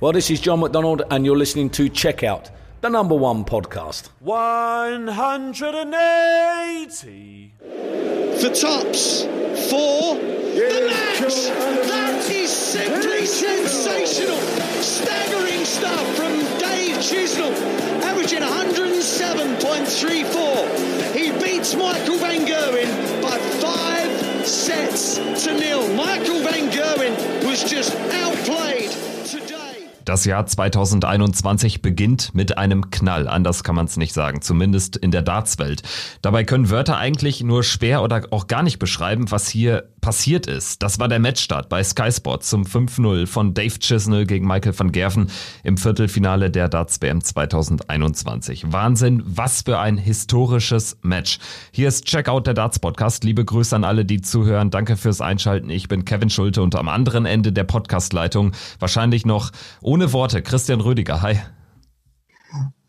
Well, this is John McDonald, and you're listening to Checkout, the number one podcast. 180. for tops for the match. That is simply sensational. Staggering stuff from Dave Chisnell, averaging 107.34. He beats Michael Van Gerwen by five sets to nil. Michael Van Gerwen was just outplayed today. Das Jahr 2021 beginnt mit einem Knall, anders kann man es nicht sagen, zumindest in der Dartswelt. Dabei können Wörter eigentlich nur schwer oder auch gar nicht beschreiben, was hier passiert ist. Das war der Matchstart bei Sky Sports zum 5-0 von Dave Chisnell gegen Michael van Gerven im Viertelfinale der Darts WM 2021. Wahnsinn, was für ein historisches Match. Hier ist Checkout der Darts Podcast. Liebe Grüße an alle, die zuhören. Danke fürs Einschalten. Ich bin Kevin Schulte und am anderen Ende der Podcastleitung wahrscheinlich noch ohne Worte Christian Rüdiger. Hi.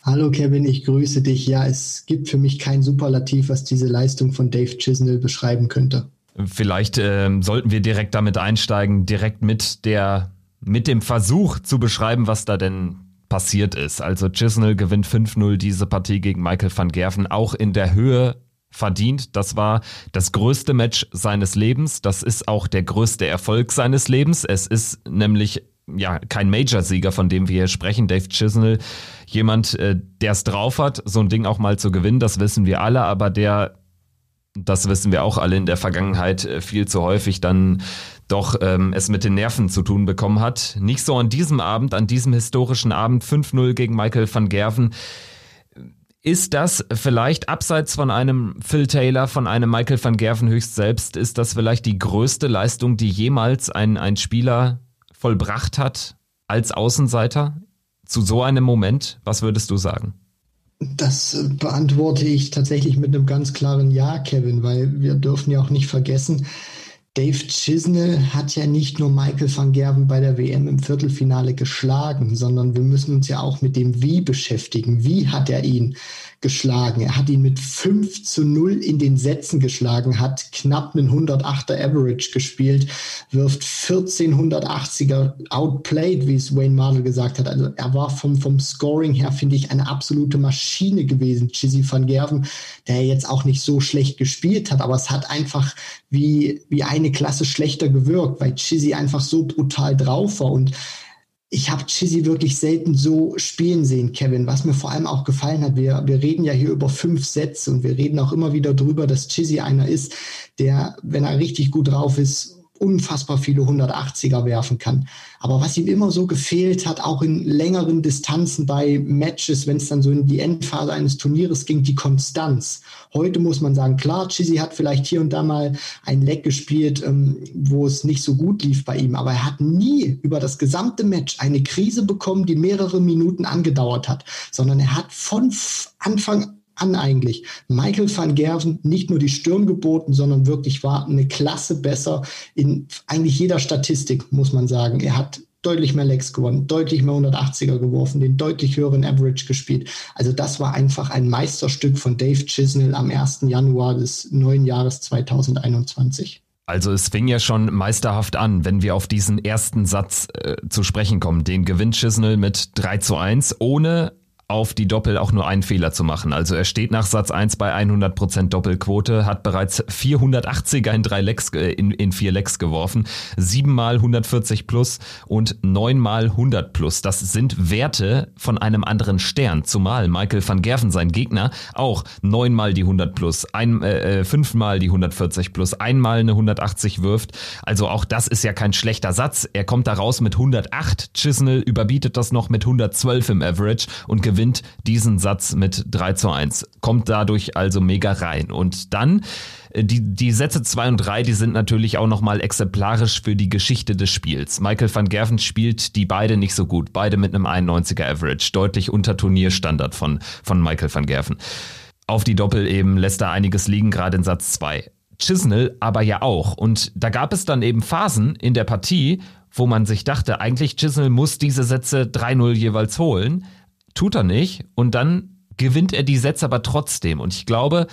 Hallo Kevin, ich grüße dich. Ja, es gibt für mich kein Superlativ, was diese Leistung von Dave Chisnell beschreiben könnte. Vielleicht ähm, sollten wir direkt damit einsteigen, direkt mit der, mit dem Versuch zu beschreiben, was da denn passiert ist. Also Chisnell gewinnt 5-0 diese Partie gegen Michael van Gerven, auch in der Höhe verdient. Das war das größte Match seines Lebens. Das ist auch der größte Erfolg seines Lebens. Es ist nämlich ja kein Major-Sieger, von dem wir hier sprechen. Dave Chisnell, jemand, äh, der es drauf hat, so ein Ding auch mal zu gewinnen, das wissen wir alle, aber der das wissen wir auch alle in der Vergangenheit äh, viel zu häufig dann doch ähm, es mit den Nerven zu tun bekommen hat. Nicht so an diesem Abend, an diesem historischen Abend 5-0 gegen Michael van Gerven. Ist das vielleicht abseits von einem Phil Taylor, von einem Michael van Gerven höchst selbst, ist das vielleicht die größte Leistung, die jemals ein, ein Spieler vollbracht hat als Außenseiter zu so einem Moment? Was würdest du sagen? Das beantworte ich tatsächlich mit einem ganz klaren Ja, Kevin, weil wir dürfen ja auch nicht vergessen, Dave Chisnell hat ja nicht nur Michael van Gerven bei der WM im Viertelfinale geschlagen, sondern wir müssen uns ja auch mit dem Wie beschäftigen. Wie hat er ihn geschlagen? Er hat ihn mit 5 zu 0 in den Sätzen geschlagen, hat knapp einen 108er Average gespielt, wirft 1480er outplayed, wie es Wayne Mardell gesagt hat. Also er war vom, vom Scoring her, finde ich, eine absolute Maschine gewesen, Chizzy van Gerven, der jetzt auch nicht so schlecht gespielt hat, aber es hat einfach wie, wie eine Klasse schlechter gewirkt, weil Chizzy einfach so brutal drauf war und ich habe Chizzy wirklich selten so spielen sehen, Kevin. Was mir vor allem auch gefallen hat, wir, wir reden ja hier über fünf Sätze und wir reden auch immer wieder drüber, dass Chizzy einer ist, der, wenn er richtig gut drauf ist, unfassbar viele 180er werfen kann. Aber was ihm immer so gefehlt hat, auch in längeren Distanzen bei Matches, wenn es dann so in die Endphase eines Turnieres ging, die Konstanz. Heute muss man sagen, klar, Chizzy hat vielleicht hier und da mal ein Leck gespielt, ähm, wo es nicht so gut lief bei ihm, aber er hat nie über das gesamte Match eine Krise bekommen, die mehrere Minuten angedauert hat, sondern er hat von Anfang an eigentlich Michael van Gerven nicht nur die Stirn geboten, sondern wirklich war eine Klasse besser in eigentlich jeder Statistik, muss man sagen. Er hat deutlich mehr Legs gewonnen, deutlich mehr 180er geworfen, den deutlich höheren Average gespielt. Also das war einfach ein Meisterstück von Dave Chisnell am 1. Januar des neuen Jahres 2021. Also es fing ja schon meisterhaft an, wenn wir auf diesen ersten Satz äh, zu sprechen kommen. Den gewinnt Chisnell mit 3 zu 1, ohne auf die Doppel auch nur einen Fehler zu machen. Also er steht nach Satz 1 bei 100% Doppelquote, hat bereits 480er in drei Lecks, äh, in, in vier Lecks geworfen, siebenmal 140 plus und neunmal 100 plus. Das sind Werte von einem anderen Stern, zumal Michael van Gerven, sein Gegner, auch neunmal die 100 plus, ein, äh, äh, fünfmal die 140 plus, einmal eine 180 wirft. Also auch das ist ja kein schlechter Satz. Er kommt da raus mit 108. Chisnell überbietet das noch mit 112 im Average und gewinnt gewinnt diesen Satz mit 3 zu 1, kommt dadurch also mega rein. Und dann äh, die, die Sätze 2 und 3, die sind natürlich auch nochmal exemplarisch für die Geschichte des Spiels. Michael van Gerven spielt die beide nicht so gut, beide mit einem 91er Average, deutlich unter Turnierstandard von, von Michael van Gerven. Auf die Doppel eben lässt er einiges liegen, gerade in Satz 2. Chisnell aber ja auch. Und da gab es dann eben Phasen in der Partie, wo man sich dachte, eigentlich Chisnell muss diese Sätze 3-0 jeweils holen. Tut er nicht und dann gewinnt er die Sätze aber trotzdem. Und ich glaube,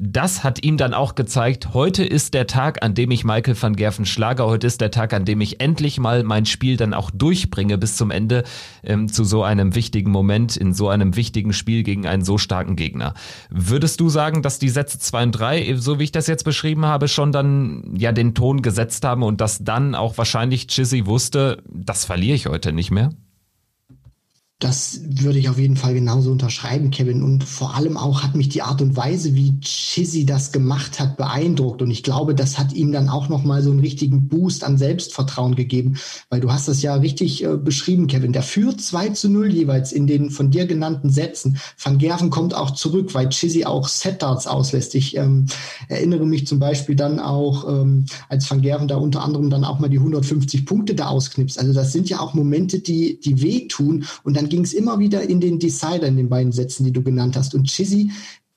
das hat ihm dann auch gezeigt, heute ist der Tag, an dem ich Michael van Gerven schlage, heute ist der Tag, an dem ich endlich mal mein Spiel dann auch durchbringe bis zum Ende ähm, zu so einem wichtigen Moment, in so einem wichtigen Spiel gegen einen so starken Gegner. Würdest du sagen, dass die Sätze 2 und 3, so wie ich das jetzt beschrieben habe, schon dann ja den Ton gesetzt haben und dass dann auch wahrscheinlich Chizzy wusste, das verliere ich heute nicht mehr? Das würde ich auf jeden Fall genauso unterschreiben, Kevin. Und vor allem auch hat mich die Art und Weise, wie Chizzy das gemacht hat, beeindruckt. Und ich glaube, das hat ihm dann auch nochmal so einen richtigen Boost an Selbstvertrauen gegeben. Weil du hast das ja richtig äh, beschrieben, Kevin. Der führt 2 zu 0 jeweils in den von dir genannten Sätzen. Van Gerven kommt auch zurück, weil Chizzy auch Set-Darts auslässt. Ich ähm, erinnere mich zum Beispiel dann auch, ähm, als Van Gerven da unter anderem dann auch mal die 150 Punkte da ausknipst. Also das sind ja auch Momente, die, die wehtun. Und dann ging es immer wieder in den Decider, in den beiden Sätzen, die du genannt hast. Und Chizzy,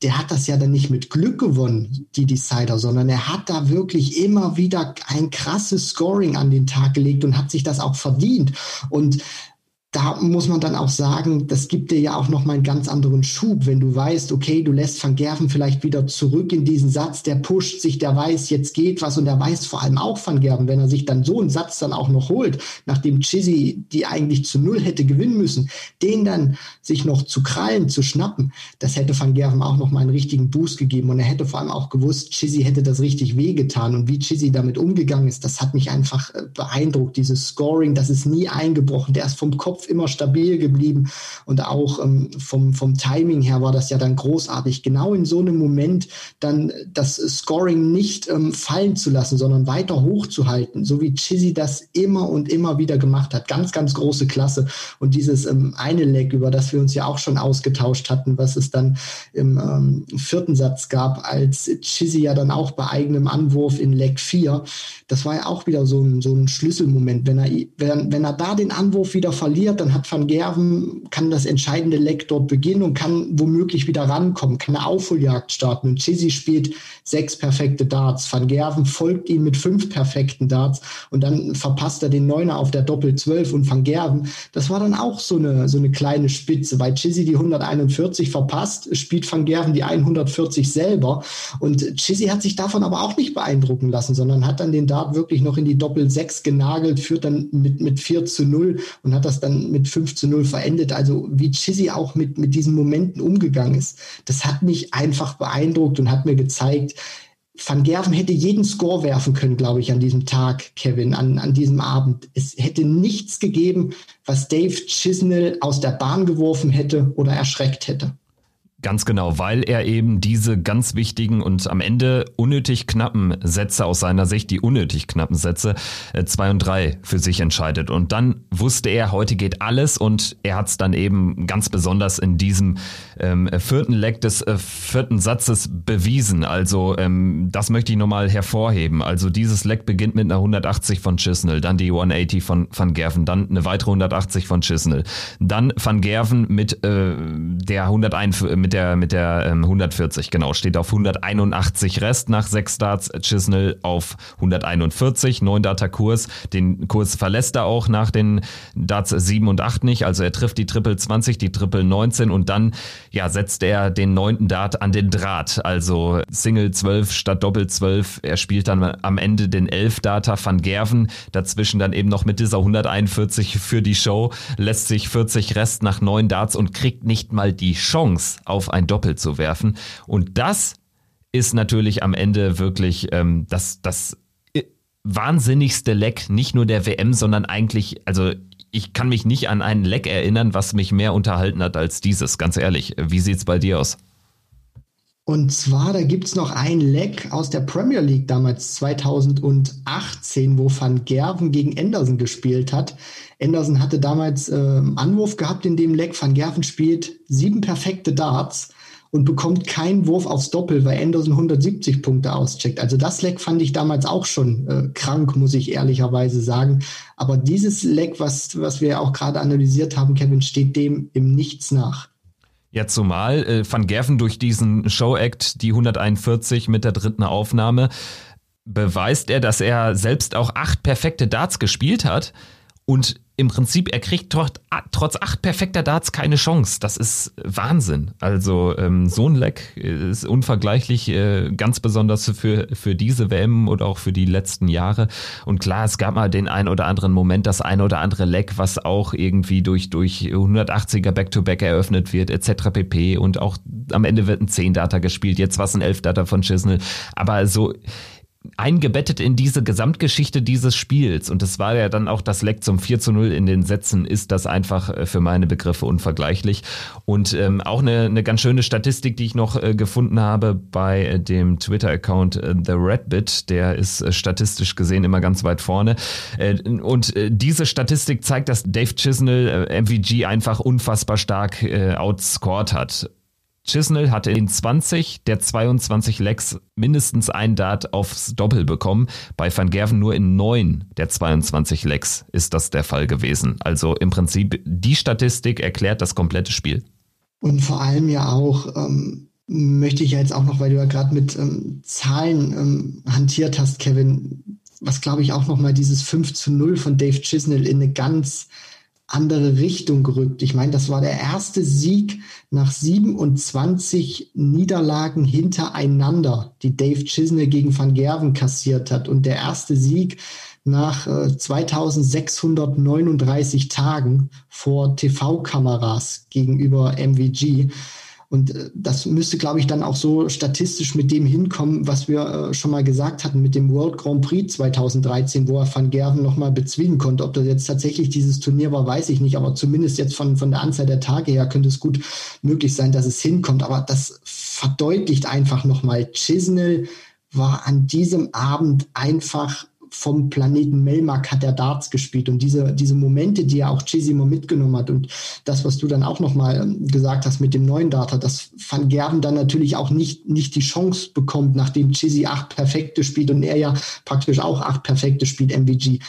der hat das ja dann nicht mit Glück gewonnen, die Decider, sondern er hat da wirklich immer wieder ein krasses Scoring an den Tag gelegt und hat sich das auch verdient. Und da muss man dann auch sagen, das gibt dir ja auch noch mal einen ganz anderen Schub, wenn du weißt, okay, du lässt Van Gerven vielleicht wieder zurück in diesen Satz, der pusht sich, der weiß, jetzt geht was und der weiß vor allem auch Van Gerven, wenn er sich dann so einen Satz dann auch noch holt, nachdem Chizzy die eigentlich zu null hätte gewinnen müssen, den dann sich noch zu krallen, zu schnappen, das hätte Van Gerven auch noch mal einen richtigen Boost gegeben und er hätte vor allem auch gewusst, Chizzy hätte das richtig wehgetan und wie Chizzy damit umgegangen ist, das hat mich einfach äh, beeindruckt, dieses Scoring, das ist nie eingebrochen, der ist vom Kopf Kopf immer stabil geblieben und auch ähm, vom, vom Timing her war das ja dann großartig. Genau in so einem Moment dann das Scoring nicht ähm, fallen zu lassen, sondern weiter hochzuhalten, so wie Chizzy das immer und immer wieder gemacht hat. Ganz, ganz große Klasse. Und dieses ähm, eine Leg, über das wir uns ja auch schon ausgetauscht hatten, was es dann im ähm, vierten Satz gab, als Chizzy ja dann auch bei eigenem Anwurf in Leg 4, das war ja auch wieder so ein, so ein Schlüsselmoment. Wenn er, wenn, wenn er da den Anwurf wieder verliert, verliert, dann hat Van Gerven, kann das entscheidende Leck dort beginnen und kann womöglich wieder rankommen, kann eine Aufholjagd starten. Und Chizzy spielt sechs perfekte Darts. Van Gerven folgt ihm mit fünf perfekten Darts und dann verpasst er den Neuner auf der Doppel 12 und Van Gerven. Das war dann auch so eine, so eine kleine Spitze, weil Chizzy die 141 verpasst, spielt Van Gerven die 140 selber. Und Chizzy hat sich davon aber auch nicht beeindrucken lassen, sondern hat dann den Dart wirklich noch in die Doppel 6 genagelt, führt dann mit, mit 4 zu 0 und hat das dann mit 5 zu 0 verendet. Also wie Chizzy auch mit, mit diesen Momenten umgegangen ist, das hat mich einfach beeindruckt und hat mir gezeigt, Van Gerven hätte jeden Score werfen können, glaube ich, an diesem Tag, Kevin, an, an diesem Abend. Es hätte nichts gegeben, was Dave Chisnell aus der Bahn geworfen hätte oder erschreckt hätte. Ganz genau, weil er eben diese ganz wichtigen und am Ende unnötig knappen Sätze aus seiner Sicht, die unnötig knappen Sätze, äh, zwei und drei für sich entscheidet. Und dann wusste er, heute geht alles und er hat es dann eben ganz besonders in diesem ähm, vierten Leck des äh, vierten Satzes bewiesen. Also ähm, das möchte ich nochmal hervorheben. Also dieses Leck beginnt mit einer 180 von Chisnell, dann die 180 von Van Gerven, dann eine weitere 180 von Chisnell, dann Van Gerven mit äh, der 101 mit der, mit der ähm, 140, genau, steht auf 181 Rest nach sechs Starts, Chisnell auf 141, neun Data Kurs, den Kurs verlässt er auch nach den Darts 7 und 8 nicht, also er trifft die Triple 20, die Triple 19 und dann, ja, setzt er den neunten Dart an den Draht, also Single 12 statt Doppel 12, er spielt dann am Ende den 11 Data van Gerven, dazwischen dann eben noch mit dieser 141 für die Show, lässt sich 40 Rest nach neun Darts und kriegt nicht mal die Chance auf ein Doppel zu werfen. Und das ist natürlich am Ende wirklich ähm, das, das äh, wahnsinnigste Leck, nicht nur der WM, sondern eigentlich, also ich kann mich nicht an einen Leck erinnern, was mich mehr unterhalten hat als dieses, ganz ehrlich. Wie sieht es bei dir aus? Und zwar, da gibt es noch ein Leck aus der Premier League damals 2018, wo Van Gerven gegen Anderson gespielt hat. Anderson hatte damals äh, Anwurf gehabt in dem Leck. Van Gerven spielt sieben perfekte Darts und bekommt keinen Wurf aufs Doppel, weil Anderson 170 Punkte auscheckt. Also das Leck fand ich damals auch schon äh, krank, muss ich ehrlicherweise sagen. Aber dieses Leck, was, was wir auch gerade analysiert haben, Kevin, steht dem im Nichts nach. Ja, zumal äh, Van Gerven durch diesen Show-Act, die 141 mit der dritten Aufnahme, beweist er, dass er selbst auch acht perfekte Darts gespielt hat Und im Prinzip, er kriegt trotz, acht perfekter Darts keine Chance. Das ist Wahnsinn. Also ähm, so ein Leck ist unvergleichlich, äh, ganz besonders für, für diese WM oder auch für die letzten Jahre. Und klar, es gab mal den ein oder anderen Moment, das ein oder andere Leck, was auch irgendwie durch, durch 180er Back-to-Back -Back eröffnet wird, etc. pp. Und auch am Ende wird ein 10-Data gespielt. Jetzt war es ein 11-Data von Chisnell. Aber so eingebettet in diese Gesamtgeschichte dieses Spiels, und das war ja dann auch das Leck zum 4 zu 0 in den Sätzen, ist das einfach äh, für meine Begriffe unvergleichlich. Und ähm, auch eine, eine ganz schöne Statistik, die ich noch äh, gefunden habe bei äh, dem Twitter-Account äh, The Redbit, der ist äh, statistisch gesehen immer ganz weit vorne. Äh, und diese Statistik zeigt, dass Dave Chisnell MVG einfach unfassbar stark outscored hat. Chisnell hatte in 20 der 22 Lecks mindestens ein Dart aufs Doppel bekommen. Bei Van Gerven nur in 9 der 22 Lecks ist das der Fall gewesen. Also im Prinzip die Statistik erklärt das komplette Spiel. Und vor allem ja auch ähm, möchte ich ja jetzt auch noch, weil du ja gerade mit ähm, Zahlen ähm, hantiert hast, Kevin, was glaube ich auch noch mal dieses 5 zu 0 von Dave Chisnell in eine ganz andere Richtung gerückt. Ich meine, das war der erste Sieg nach 27 Niederlagen hintereinander, die Dave Chisnell gegen Van Gerven kassiert hat. Und der erste Sieg nach äh, 2639 Tagen vor TV-Kameras gegenüber MVG. Und äh, das müsste, glaube ich, dann auch so statistisch mit dem hinkommen, was wir äh, schon mal gesagt hatten mit dem World Grand Prix 2013, wo er Van Gerven nochmal bezwingen konnte. Ob das jetzt tatsächlich dieses Turnier war, weiß ich nicht, aber zumindest jetzt von, von der Anzahl der Tage her könnte es gut möglich sein, dass es hinkommt. Aber das verdeutlicht einfach nochmal, Chisnell war an diesem Abend einfach vom Planeten Melmark hat er Darts gespielt. Und diese, diese Momente, die er auch Chisimo mitgenommen hat und das, was du dann auch nochmal ähm, gesagt hast mit dem neuen Data, dass Van Gerven dann natürlich auch nicht, nicht die Chance bekommt, nachdem Chisi acht Perfekte spielt und er ja praktisch auch acht Perfekte spielt, MVG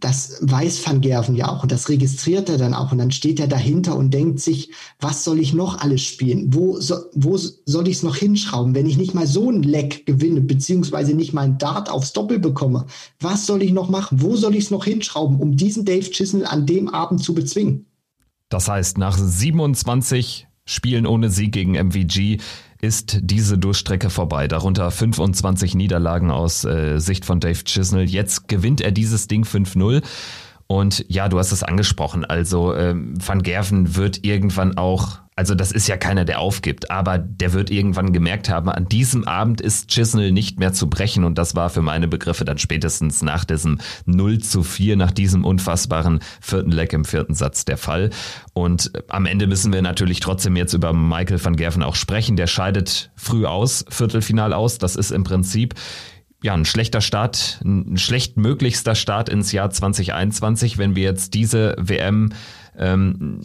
das weiß Van Gerven ja auch und das registriert er dann auch und dann steht er dahinter und denkt sich, was soll ich noch alles spielen? Wo, so, wo soll ich es noch hinschrauben, wenn ich nicht mal so ein Leck gewinne, beziehungsweise nicht mal ein Dart aufs Doppel bekomme? Was soll ich noch machen? Wo soll ich es noch hinschrauben, um diesen Dave Chisnell an dem Abend zu bezwingen? Das heißt, nach 27 Spielen ohne Sieg gegen MVG ist diese Durchstrecke vorbei. Darunter 25 Niederlagen aus äh, Sicht von Dave Chisnell. Jetzt gewinnt er dieses Ding 5-0. Und ja, du hast es angesprochen. Also ähm, Van Gerven wird irgendwann auch also das ist ja keiner, der aufgibt, aber der wird irgendwann gemerkt haben, an diesem Abend ist Chisnell nicht mehr zu brechen und das war für meine Begriffe dann spätestens nach diesem 0 zu 4, nach diesem unfassbaren vierten Leck im vierten Satz der Fall. Und am Ende müssen wir natürlich trotzdem jetzt über Michael van Gerven auch sprechen. Der scheidet früh aus, Viertelfinal aus. Das ist im Prinzip ja, ein schlechter Start, ein schlecht möglichster Start ins Jahr 2021, wenn wir jetzt diese WM ähm,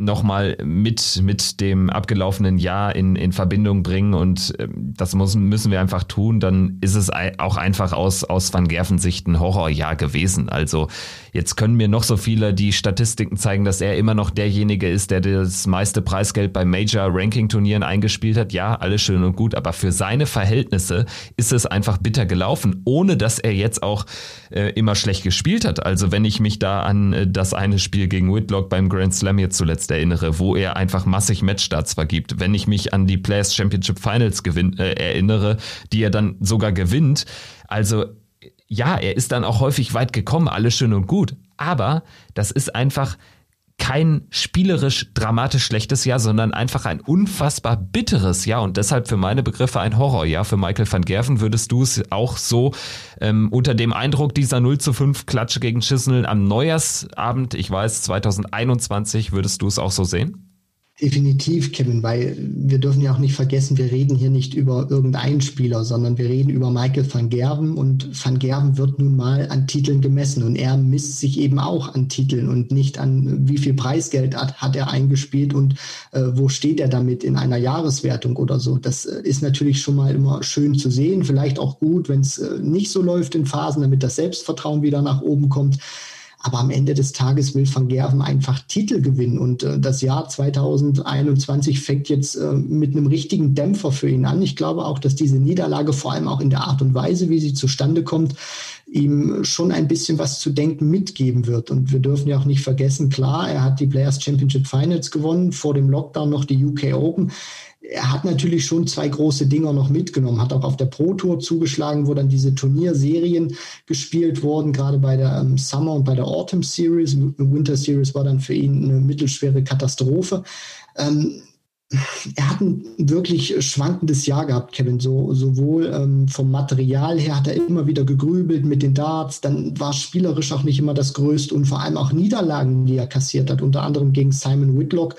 nochmal mit, mit dem abgelaufenen Jahr in, in Verbindung bringen und ähm, das muss, müssen wir einfach tun, dann ist es auch einfach aus, aus Van Gerven Sicht ein Horrorjahr gewesen. Also jetzt können mir noch so viele die Statistiken zeigen, dass er immer noch derjenige ist, der das meiste Preisgeld bei Major Ranking Turnieren eingespielt hat. Ja, alles schön und gut, aber für seine Verhältnisse ist es einfach bitter gelaufen, ohne dass er jetzt auch äh, immer schlecht gespielt hat. Also wenn ich mich da an äh, das eine Spiel gegen Whitlock beim Grand Slam jetzt zuletzt erinnere, wo er einfach massig Matchstarts vergibt, wenn ich mich an die Players Championship Finals gewinn, äh, erinnere, die er dann sogar gewinnt. Also ja, er ist dann auch häufig weit gekommen, alles schön und gut. Aber das ist einfach kein spielerisch dramatisch schlechtes Jahr, sondern einfach ein unfassbar bitteres Jahr und deshalb für meine Begriffe ein Horrorjahr. Für Michael van Gerven würdest du es auch so ähm, unter dem Eindruck dieser 0 zu 5 Klatsche gegen Schüssel am Neujahrsabend, ich weiß, 2021, würdest du es auch so sehen? Definitiv, Kevin, weil wir dürfen ja auch nicht vergessen, wir reden hier nicht über irgendeinen Spieler, sondern wir reden über Michael van Gerven und van Gerven wird nun mal an Titeln gemessen und er misst sich eben auch an Titeln und nicht an, wie viel Preisgeld hat, hat er eingespielt und äh, wo steht er damit in einer Jahreswertung oder so. Das äh, ist natürlich schon mal immer schön zu sehen, vielleicht auch gut, wenn es äh, nicht so läuft in Phasen, damit das Selbstvertrauen wieder nach oben kommt. Aber am Ende des Tages will Van Gerven einfach Titel gewinnen. Und äh, das Jahr 2021 fängt jetzt äh, mit einem richtigen Dämpfer für ihn an. Ich glaube auch, dass diese Niederlage vor allem auch in der Art und Weise, wie sie zustande kommt, ihm schon ein bisschen was zu denken mitgeben wird. Und wir dürfen ja auch nicht vergessen, klar, er hat die Players Championship Finals gewonnen, vor dem Lockdown noch die UK Open er hat natürlich schon zwei große Dinger noch mitgenommen, hat auch auf der Pro Tour zugeschlagen, wo dann diese Turnierserien gespielt wurden, gerade bei der ähm, Summer und bei der Autumn Series. Winter Series war dann für ihn eine mittelschwere Katastrophe. Ähm, er hat ein wirklich schwankendes Jahr gehabt, Kevin. So, sowohl ähm, vom Material her hat er immer wieder gegrübelt mit den Darts, dann war spielerisch auch nicht immer das Größte und vor allem auch Niederlagen, die er kassiert hat, unter anderem gegen Simon Whitlock.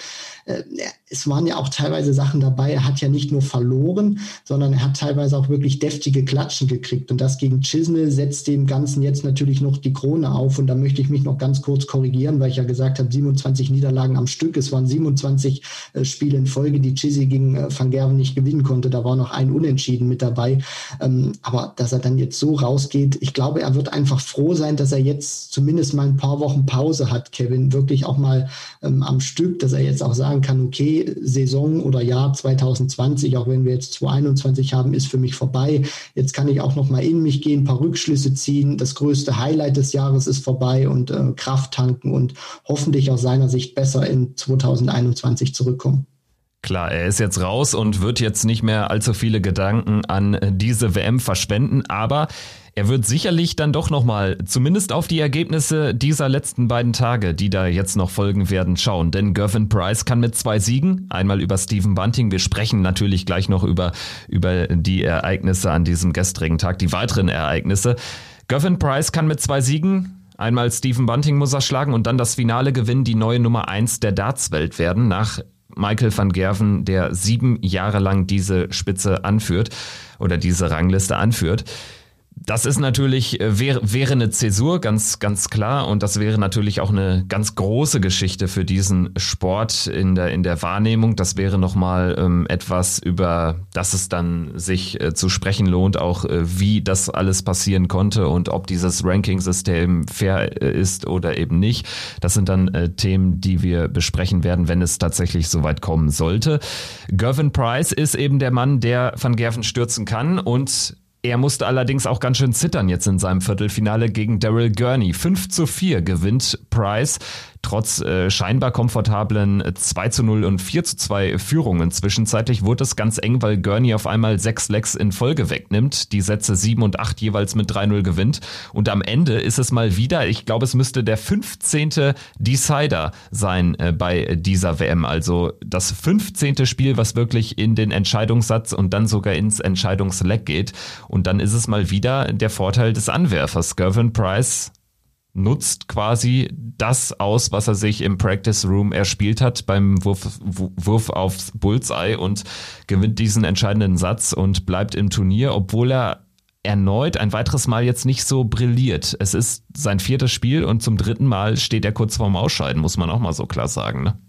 Äh, es waren ja auch teilweise Sachen dabei, er hat ja nicht nur verloren, sondern er hat teilweise auch wirklich deftige Klatschen gekriegt. Und das gegen Chisnell setzt dem Ganzen jetzt natürlich noch die Krone auf. Und da möchte ich mich noch ganz kurz korrigieren, weil ich ja gesagt habe, 27 Niederlagen am Stück. Es waren 27 äh, Spiele in Folge, die Chizzy gegen äh, Van Gerven nicht gewinnen konnte. Da war noch ein Unentschieden mit dabei. Ähm, aber dass er dann jetzt so rausgeht, ich glaube, er wird einfach froh sein, dass er jetzt zumindest mal ein paar Wochen Pause hat, Kevin. Wirklich auch mal ähm, am Stück, dass er jetzt auch sagen kann, okay, Saison oder Jahr 2020, auch wenn wir jetzt 2021 haben, ist für mich vorbei. Jetzt kann ich auch noch mal in mich gehen, ein paar Rückschlüsse ziehen. Das größte Highlight des Jahres ist vorbei und äh, Kraft tanken und hoffentlich aus seiner Sicht besser in 2021 zurückkommen. Klar, er ist jetzt raus und wird jetzt nicht mehr allzu viele Gedanken an diese WM verschwenden, aber er wird sicherlich dann doch nochmal, zumindest auf die Ergebnisse dieser letzten beiden Tage, die da jetzt noch folgen werden, schauen. Denn Gervin Price kann mit zwei Siegen, einmal über Stephen Bunting, wir sprechen natürlich gleich noch über, über die Ereignisse an diesem gestrigen Tag, die weiteren Ereignisse. Gervin Price kann mit zwei Siegen Einmal Stephen Bunting muss er schlagen und dann das Finale gewinnen, die neue Nummer eins der Dartswelt werden, nach Michael van Gerven, der sieben Jahre lang diese Spitze anführt oder diese Rangliste anführt. Das ist natürlich, äh, wäre, wäre eine Zäsur, ganz, ganz klar. Und das wäre natürlich auch eine ganz große Geschichte für diesen Sport in der, in der Wahrnehmung. Das wäre nochmal ähm, etwas, über das es dann sich äh, zu sprechen lohnt, auch äh, wie das alles passieren konnte und ob dieses Ranking-System fair äh, ist oder eben nicht. Das sind dann äh, Themen, die wir besprechen werden, wenn es tatsächlich soweit kommen sollte. Gervin Price ist eben der Mann, der Van Gerven stürzen kann und er musste allerdings auch ganz schön zittern jetzt in seinem Viertelfinale gegen Daryl Gurney. 5 zu 4 gewinnt Price trotz äh, scheinbar komfortablen 2 zu 0 und 4 zu 2 Führungen. Zwischenzeitlich wurde es ganz eng, weil Gurney auf einmal sechs Lecks in Folge wegnimmt, die Sätze 7 und 8 jeweils mit 3-0 gewinnt. Und am Ende ist es mal wieder, ich glaube, es müsste der 15. Decider sein äh, bei dieser WM. Also das 15. Spiel, was wirklich in den Entscheidungssatz und dann sogar ins Entscheidungsleck geht. Und dann ist es mal wieder der Vorteil des Anwerfers. Gervin Price nutzt quasi das aus, was er sich im Practice Room erspielt hat beim Wurf, Wurf aufs Bullseye und gewinnt diesen entscheidenden Satz und bleibt im Turnier, obwohl er erneut ein weiteres Mal jetzt nicht so brilliert. Es ist sein viertes Spiel und zum dritten Mal steht er kurz vorm Ausscheiden, muss man auch mal so klar sagen. Ne?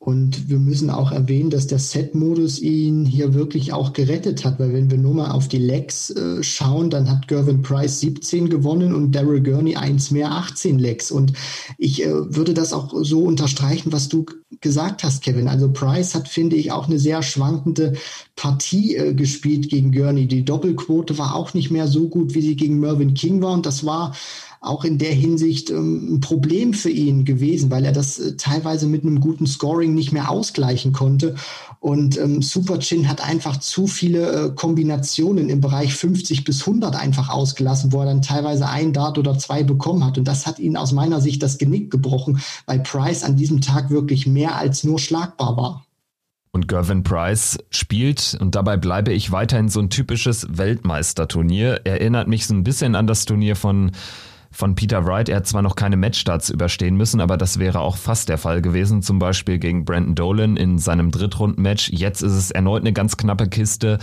Und wir müssen auch erwähnen, dass der Set-Modus ihn hier wirklich auch gerettet hat, weil wenn wir nur mal auf die Legs äh, schauen, dann hat Gervin Price 17 gewonnen und Daryl Gurney eins mehr, 18 Legs. Und ich äh, würde das auch so unterstreichen, was du gesagt hast, Kevin. Also Price hat, finde ich, auch eine sehr schwankende Partie äh, gespielt gegen Gurney. Die Doppelquote war auch nicht mehr so gut, wie sie gegen Mervyn King war. Und das war auch in der Hinsicht ähm, ein Problem für ihn gewesen, weil er das äh, teilweise mit einem guten Scoring nicht mehr ausgleichen konnte. Und ähm, Super Chin hat einfach zu viele äh, Kombinationen im Bereich 50 bis 100 einfach ausgelassen, wo er dann teilweise ein Dart oder zwei bekommen hat. Und das hat ihn aus meiner Sicht das Genick gebrochen, weil Price an diesem Tag wirklich mehr als nur schlagbar war. Und Gervin Price spielt, und dabei bleibe ich weiterhin so ein typisches Weltmeisterturnier. Erinnert mich so ein bisschen an das Turnier von von Peter Wright. Er hat zwar noch keine Matchstarts überstehen müssen, aber das wäre auch fast der Fall gewesen, zum Beispiel gegen Brandon Dolan in seinem Drittrunden-Match. Jetzt ist es erneut eine ganz knappe Kiste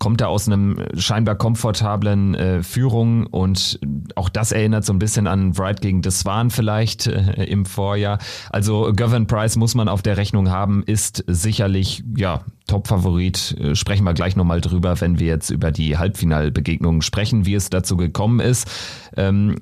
kommt er aus einem scheinbar komfortablen äh, Führung und auch das erinnert so ein bisschen an Wright gegen Deswan vielleicht äh, im Vorjahr. Also Gavin Price muss man auf der Rechnung haben, ist sicherlich ja Top-Favorit. Äh, sprechen wir gleich nochmal drüber, wenn wir jetzt über die Halbfinalbegegnungen sprechen, wie es dazu gekommen ist. Ähm,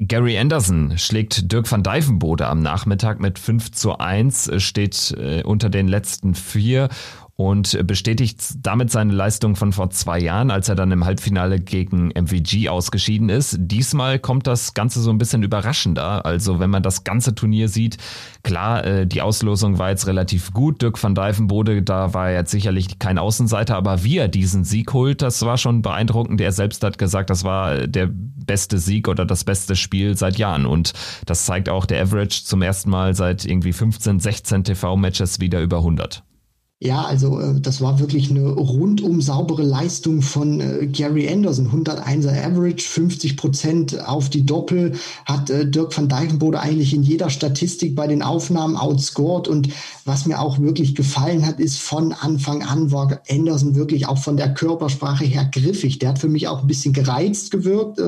Gary Anderson schlägt Dirk van Dijvenbode am Nachmittag mit 5 zu 1, steht äh, unter den letzten vier und bestätigt damit seine Leistung von vor zwei Jahren, als er dann im Halbfinale gegen MVG ausgeschieden ist. Diesmal kommt das Ganze so ein bisschen überraschender. Also wenn man das ganze Turnier sieht, klar, äh, die Auslosung war jetzt relativ gut. Dirk van Dijvenbode, da war er jetzt sicherlich kein Außenseiter, aber wie er diesen Sieg holt, das war schon beeindruckend. Er selbst hat gesagt, das war der beste Sieg oder das beste Spiel seit Jahren. Und das zeigt auch der Average zum ersten Mal seit irgendwie 15, 16 TV-Matches wieder über 100. Ja, also äh, das war wirklich eine rundum saubere Leistung von äh, Gary Anderson. 101er Average, 50 Prozent auf die Doppel, hat äh, Dirk van Dijvenbode eigentlich in jeder Statistik bei den Aufnahmen outscored. Und was mir auch wirklich gefallen hat, ist von Anfang an war Anderson wirklich auch von der Körpersprache her griffig. Der hat für mich auch ein bisschen gereizt gewirkt.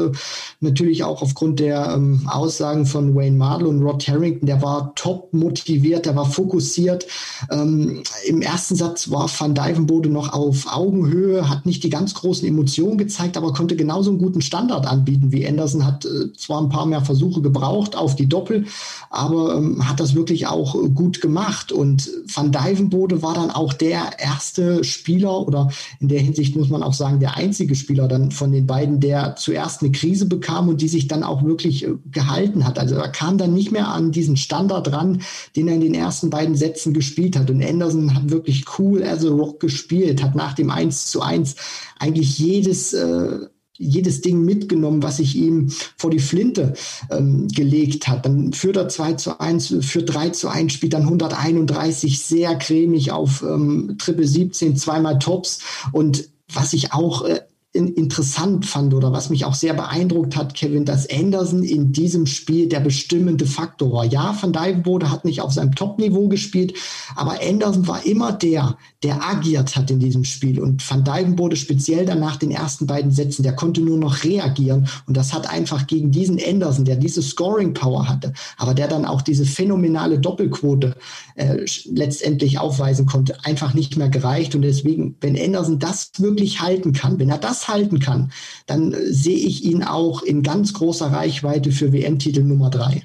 Natürlich auch aufgrund der ähm, Aussagen von Wayne Mardle und Rod Harrington. Der war top motiviert, der war fokussiert. Ähm, Im ersten ersten Satz war Van Dijvenbode noch auf Augenhöhe, hat nicht die ganz großen Emotionen gezeigt, aber konnte genauso einen guten Standard anbieten wie Anderson. Hat äh, zwar ein paar mehr Versuche gebraucht auf die Doppel, aber ähm, hat das wirklich auch gut gemacht. Und Van Dijvenbode war dann auch der erste Spieler oder in der Hinsicht muss man auch sagen, der einzige Spieler dann von den beiden, der zuerst eine Krise bekam und die sich dann auch wirklich äh, gehalten hat. Also er kam dann nicht mehr an diesen Standard ran, den er in den ersten beiden Sätzen gespielt hat. Und Anderson hat wirklich wirklich cool as a Rock gespielt, hat nach dem 1 zu 1 eigentlich jedes äh, jedes Ding mitgenommen, was sich ihm vor die Flinte ähm, gelegt hat. Dann führt er 2 zu 1, führt 3 zu 1, spielt dann 131 sehr cremig auf ähm, Triple 17, zweimal Tops. Und was ich auch äh, interessant fand oder was mich auch sehr beeindruckt hat, Kevin, dass Anderson in diesem Spiel der bestimmende Faktor war. Ja, Van Dijvenbode hat nicht auf seinem Top-Niveau gespielt, aber Anderson war immer der, der agiert hat in diesem Spiel. Und Van Dijvenbode speziell dann nach den ersten beiden Sätzen, der konnte nur noch reagieren. Und das hat einfach gegen diesen Anderson, der diese Scoring-Power hatte, aber der dann auch diese phänomenale Doppelquote äh, letztendlich aufweisen konnte, einfach nicht mehr gereicht. Und deswegen, wenn Anderson das wirklich halten kann, wenn er das halten kann, dann sehe ich ihn auch in ganz großer Reichweite für WM-Titel Nummer drei.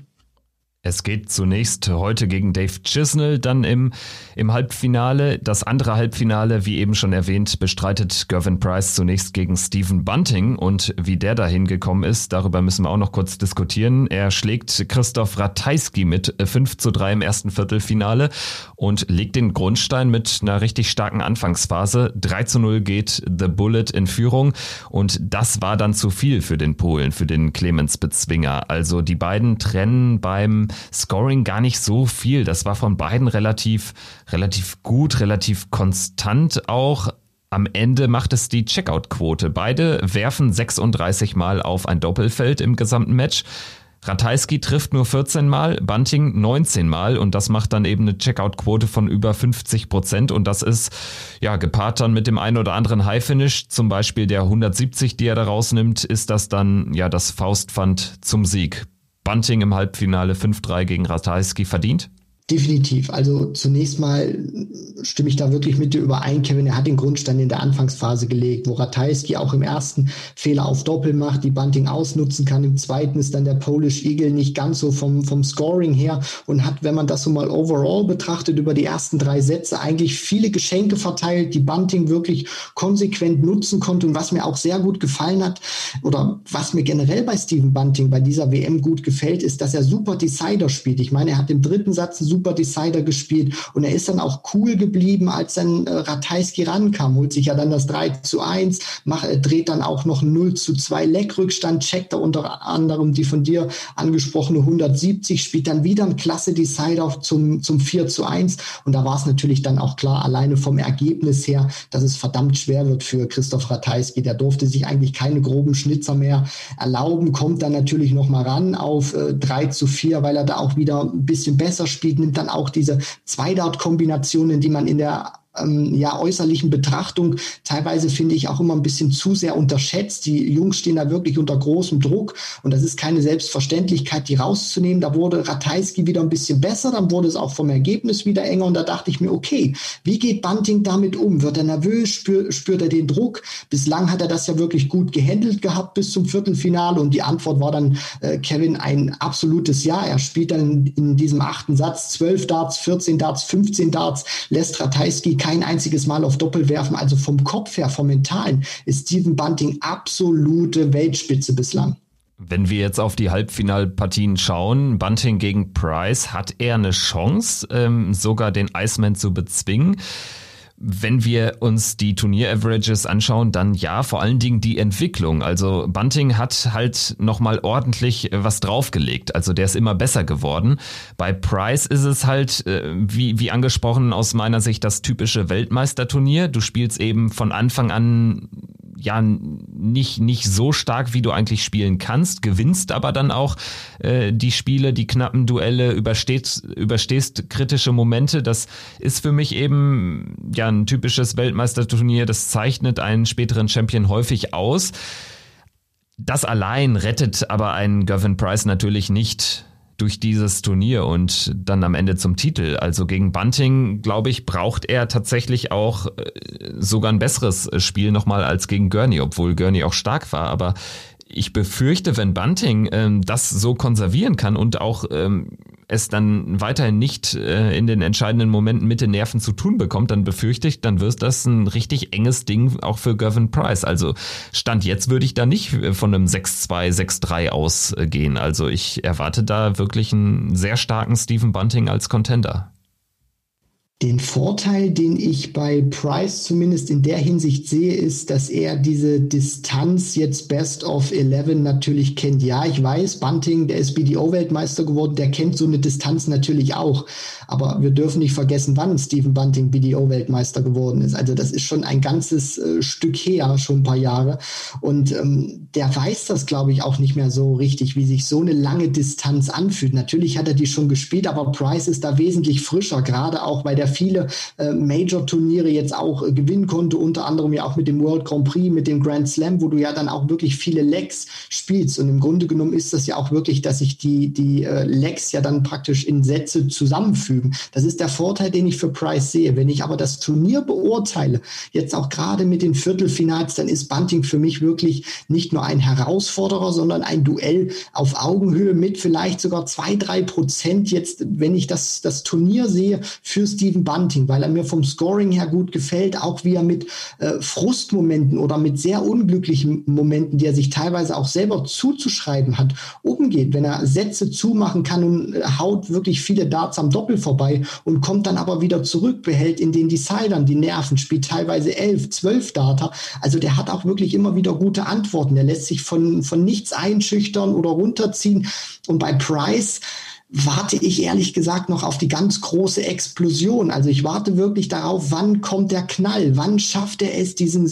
Es geht zunächst heute gegen Dave Chisnell, dann im, im Halbfinale. Das andere Halbfinale, wie eben schon erwähnt, bestreitet Gervin Price zunächst gegen Stephen Bunting. Und wie der dahin gekommen ist, darüber müssen wir auch noch kurz diskutieren. Er schlägt Christoph Ratajski mit 5 zu 3 im ersten Viertelfinale und legt den Grundstein mit einer richtig starken Anfangsphase. 3 zu 0 geht The Bullet in Führung. Und das war dann zu viel für den Polen, für den Clemens Bezwinger. Also die beiden trennen beim Scoring gar nicht so viel. Das war von beiden relativ, relativ gut, relativ konstant auch. Am Ende macht es die Checkout-Quote. Beide werfen 36 Mal auf ein Doppelfeld im gesamten Match. Ratajski trifft nur 14 Mal, Bunting 19 Mal und das macht dann eben eine Checkout-Quote von über 50 Prozent und das ist ja gepaart dann mit dem einen oder anderen High-Finish, zum Beispiel der 170, die er da rausnimmt, ist das dann ja das Faustpfand zum Sieg. Bunting im Halbfinale 5-3 gegen Ratajski verdient? Definitiv. Also zunächst mal stimme ich da wirklich mit dir überein, Kevin. Er hat den Grundstein in der Anfangsphase gelegt, wo Ratajski auch im ersten Fehler auf Doppel macht, die Bunting ausnutzen kann. Im zweiten ist dann der Polish Eagle nicht ganz so vom, vom Scoring her und hat, wenn man das so mal overall betrachtet, über die ersten drei Sätze eigentlich viele Geschenke verteilt, die Bunting wirklich konsequent nutzen konnte. Und was mir auch sehr gut gefallen hat oder was mir generell bei Steven Bunting bei dieser WM gut gefällt, ist, dass er super Decider spielt. Ich meine, er hat im dritten Satz einen super Decider gespielt und er ist dann auch cool geblieben, als dann äh, Ratajski rankam, holt sich ja dann das 3 zu 1, macht, äh, dreht dann auch noch 0 zu 2 Leckrückstand, checkt da unter anderem die von dir angesprochene 170, spielt dann wieder ein klasse Decider zum, zum 4 zu 1 und da war es natürlich dann auch klar, alleine vom Ergebnis her, dass es verdammt schwer wird für Christoph Ratajski. Der durfte sich eigentlich keine groben Schnitzer mehr erlauben, kommt dann natürlich noch mal ran auf äh, 3 zu 4, weil er da auch wieder ein bisschen besser spielt, nimmt dann auch diese Zweidart-Kombinationen, die man in der ähm, ja, äußerlichen Betrachtung teilweise finde ich auch immer ein bisschen zu sehr unterschätzt. Die Jungs stehen da wirklich unter großem Druck und das ist keine Selbstverständlichkeit, die rauszunehmen. Da wurde Ratajski wieder ein bisschen besser, dann wurde es auch vom Ergebnis wieder enger und da dachte ich mir, okay, wie geht Bunting damit um? Wird er nervös? Spür, spürt er den Druck? Bislang hat er das ja wirklich gut gehandelt gehabt bis zum Viertelfinale und die Antwort war dann, äh, Kevin, ein absolutes Ja. Er spielt dann in, in diesem achten Satz 12 Darts, 14 Darts, 15 Darts, lässt Ratajski kein einziges Mal auf Doppel werfen. Also vom Kopf her, vom Mentalen ist Steven Bunting absolute Weltspitze bislang. Wenn wir jetzt auf die Halbfinalpartien schauen, Bunting gegen Price, hat er eine Chance, ähm, sogar den Iceman zu bezwingen? Wenn wir uns die Turnier-Averages anschauen, dann ja, vor allen Dingen die Entwicklung. Also Bunting hat halt nochmal ordentlich was draufgelegt. Also der ist immer besser geworden. Bei Price ist es halt, äh, wie, wie angesprochen, aus meiner Sicht das typische Weltmeisterturnier. Du spielst eben von Anfang an ja nicht, nicht so stark, wie du eigentlich spielen kannst, gewinnst aber dann auch äh, die Spiele, die knappen Duelle, überstehst, überstehst kritische Momente. Das ist für mich eben ja ein typisches Weltmeisterturnier. Das zeichnet einen späteren Champion häufig aus. Das allein rettet aber einen Gavin Price natürlich nicht durch dieses Turnier und dann am Ende zum Titel. Also gegen Bunting, glaube ich, braucht er tatsächlich auch äh, sogar ein besseres Spiel nochmal als gegen Gurney, obwohl Gurney auch stark war. Aber ich befürchte, wenn Bunting ähm, das so konservieren kann und auch ähm, es dann weiterhin nicht äh, in den entscheidenden Momenten mit den Nerven zu tun bekommt, dann befürchte ich, dann wird das ein richtig enges Ding auch für Gavin Price. Also Stand jetzt würde ich da nicht von einem 6-2, 6-3 ausgehen. Also ich erwarte da wirklich einen sehr starken Stephen Bunting als Contender. Den Vorteil, den ich bei Price zumindest in der Hinsicht sehe, ist, dass er diese Distanz jetzt Best of 11 natürlich kennt. Ja, ich weiß, Bunting, der ist BDO-Weltmeister geworden, der kennt so eine Distanz natürlich auch. Aber wir dürfen nicht vergessen, wann Stephen Bunting BDO-Weltmeister geworden ist. Also das ist schon ein ganzes äh, Stück her, schon ein paar Jahre. Und ähm, der weiß das, glaube ich, auch nicht mehr so richtig, wie sich so eine lange Distanz anfühlt. Natürlich hat er die schon gespielt, aber Price ist da wesentlich frischer, gerade auch bei der viele äh, Major-Turniere jetzt auch äh, gewinnen konnte, unter anderem ja auch mit dem World Grand Prix, mit dem Grand Slam, wo du ja dann auch wirklich viele Legs spielst. Und im Grunde genommen ist das ja auch wirklich, dass sich die, die äh, Legs ja dann praktisch in Sätze zusammenfügen. Das ist der Vorteil, den ich für Price sehe. Wenn ich aber das Turnier beurteile, jetzt auch gerade mit den Viertelfinals, dann ist Bunting für mich wirklich nicht nur ein Herausforderer, sondern ein Duell auf Augenhöhe mit vielleicht sogar zwei, drei Prozent jetzt, wenn ich das, das Turnier sehe, für Steven Bunting, weil er mir vom Scoring her gut gefällt, auch wie er mit äh, Frustmomenten oder mit sehr unglücklichen Momenten, die er sich teilweise auch selber zuzuschreiben hat, umgeht. Wenn er Sätze zumachen kann und äh, haut wirklich viele Darts am Doppel vorbei und kommt dann aber wieder zurück, behält in den Decidern die Nerven, spielt teilweise elf, zwölf Data. Also der hat auch wirklich immer wieder gute Antworten. Der lässt sich von, von nichts einschüchtern oder runterziehen. Und bei Price, warte ich ehrlich gesagt noch auf die ganz große Explosion. Also ich warte wirklich darauf, wann kommt der Knall? Wann schafft er es, diesen,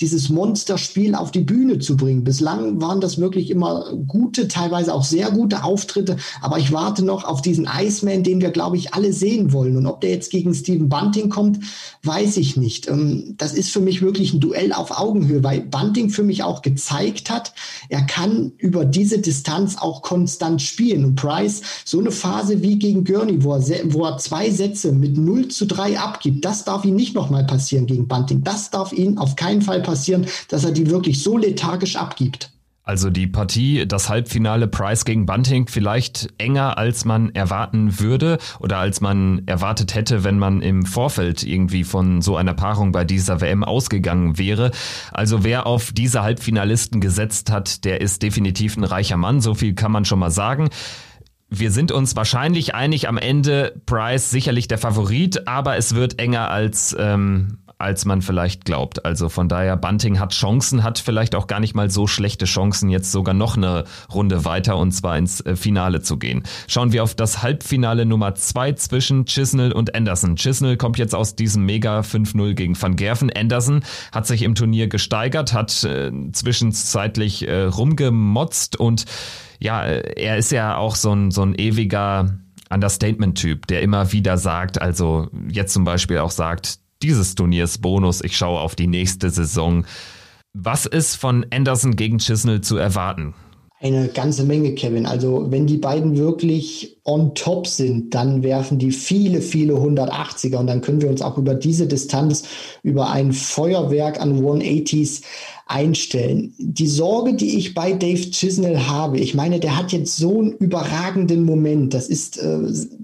dieses Monsterspiel auf die Bühne zu bringen? Bislang waren das wirklich immer gute, teilweise auch sehr gute Auftritte. Aber ich warte noch auf diesen Iceman, den wir, glaube ich, alle sehen wollen. Und ob der jetzt gegen Steven Bunting kommt, weiß ich nicht. Ähm, das ist für mich wirklich ein Duell auf Augenhöhe, weil Bunting für mich auch gezeigt hat, er kann über diese Distanz auch konstant spielen. Und Price, so eine Phase wie gegen Gurney, wo er, wo er zwei Sätze mit 0 zu 3 abgibt, das darf ihm nicht nochmal passieren gegen Bunting. Das darf ihm auf keinen Fall passieren, dass er die wirklich so lethargisch abgibt. Also die Partie, das Halbfinale Price gegen Bunting vielleicht enger, als man erwarten würde oder als man erwartet hätte, wenn man im Vorfeld irgendwie von so einer Paarung bei dieser WM ausgegangen wäre. Also wer auf diese Halbfinalisten gesetzt hat, der ist definitiv ein reicher Mann, so viel kann man schon mal sagen. Wir sind uns wahrscheinlich einig am Ende, Price sicherlich der Favorit, aber es wird enger als, ähm, als man vielleicht glaubt. Also von daher, Bunting hat Chancen, hat vielleicht auch gar nicht mal so schlechte Chancen, jetzt sogar noch eine Runde weiter und zwar ins äh, Finale zu gehen. Schauen wir auf das Halbfinale Nummer zwei zwischen Chisnell und Anderson. Chisnell kommt jetzt aus diesem Mega 5-0 gegen Van Gerven. Anderson hat sich im Turnier gesteigert, hat äh, zwischenzeitlich äh, rumgemotzt und ja, er ist ja auch so ein, so ein ewiger Understatement-Typ, der immer wieder sagt, also jetzt zum Beispiel auch sagt, dieses Turniers Bonus. Ich schaue auf die nächste Saison. Was ist von Anderson gegen Chisnell zu erwarten? Eine ganze Menge, Kevin. Also wenn die beiden wirklich on top sind, dann werfen die viele, viele 180er und dann können wir uns auch über diese Distanz, über ein Feuerwerk an 180s einstellen. Die Sorge, die ich bei Dave Chisnell habe, ich meine, der hat jetzt so einen überragenden Moment. Das ist äh,